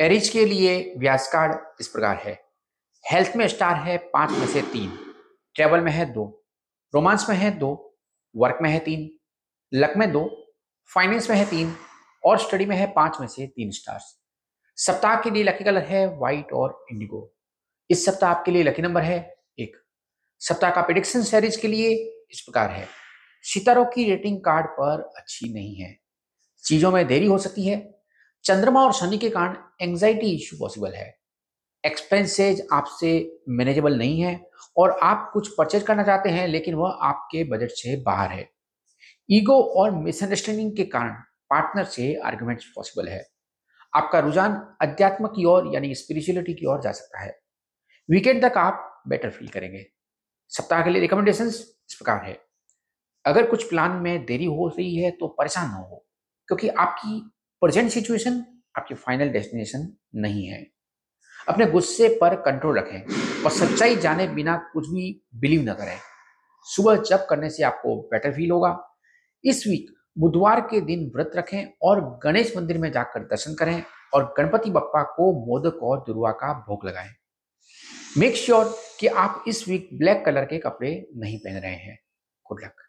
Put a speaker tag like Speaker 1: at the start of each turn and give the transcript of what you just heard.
Speaker 1: एरिज के लिए व्यास कार्ड इस प्रकार है। हेल्थ में स्टार है पाँच में से तीन, ट्रेवल में है दो, रोमांस में है दो, वर्क में है तीन, लक में दो, फाइनेंस में है तीन और स्टडी में है पाँच में से तीन स्टार्स। सप्ताह के लिए लकी कलर है व्हाइट और इंडिगो। इस सप्ताह आपके लिए लकी नंबर है एक। सप्ताह का प्रिडिक्शन सीरीज़ के लिए इस प्रकार है। सितारों की रेटिंग कार्ड पर अच्छी नहीं है। चीज़ों में देरी हो सकती है। चंद्रमा और शनि के कारण एंजाइटी इश्यू पॉसिबल है। एक्सपेंसेज आपसे मैनेजेबल नहीं है और आप कुछ परचेज करना चाहते हैं, लेकिन वह आपके बजट से बाहर है। ईगो और मिसअंडरस्टैंडिंग के कारण पार्टनर से आर्ग्यूमेंट्स पॉसिबल है। आपका रुझान अध्यात्म की ओर, यानी स्पिरिचुअलिटी की ओर जा सकता है। वीकेंड तक आप बेटर फील करेंगे। सप्ताह के लिए रिकमेंडेशन इस प्रकार है। अगर कुछ प्लान में देरी हो रही है तो परेशान ना हो, क्योंकि आपकी प्रेजेंट सिचुएशन आपकी फाइनल डेस्टिनेशन नहीं है। अपने गुस्से पर कंट्रोल रखें और सच्चाई जाने बिना कुछ भी बिलीव न करें। सुबह जब करने से आपको बेटर फील होगा। इस वीक बुधवार के दिन व्रत रखें और गणेश मंदिर में जाकर दर्शन करें और गणपति बप्पा को मोदक और दुर्वा का भोग लगाएँ। मेक श्योर sure कि आप इस वीक ब्लैक कलर के कपड़े नहीं पहन रहे हैं। Good luck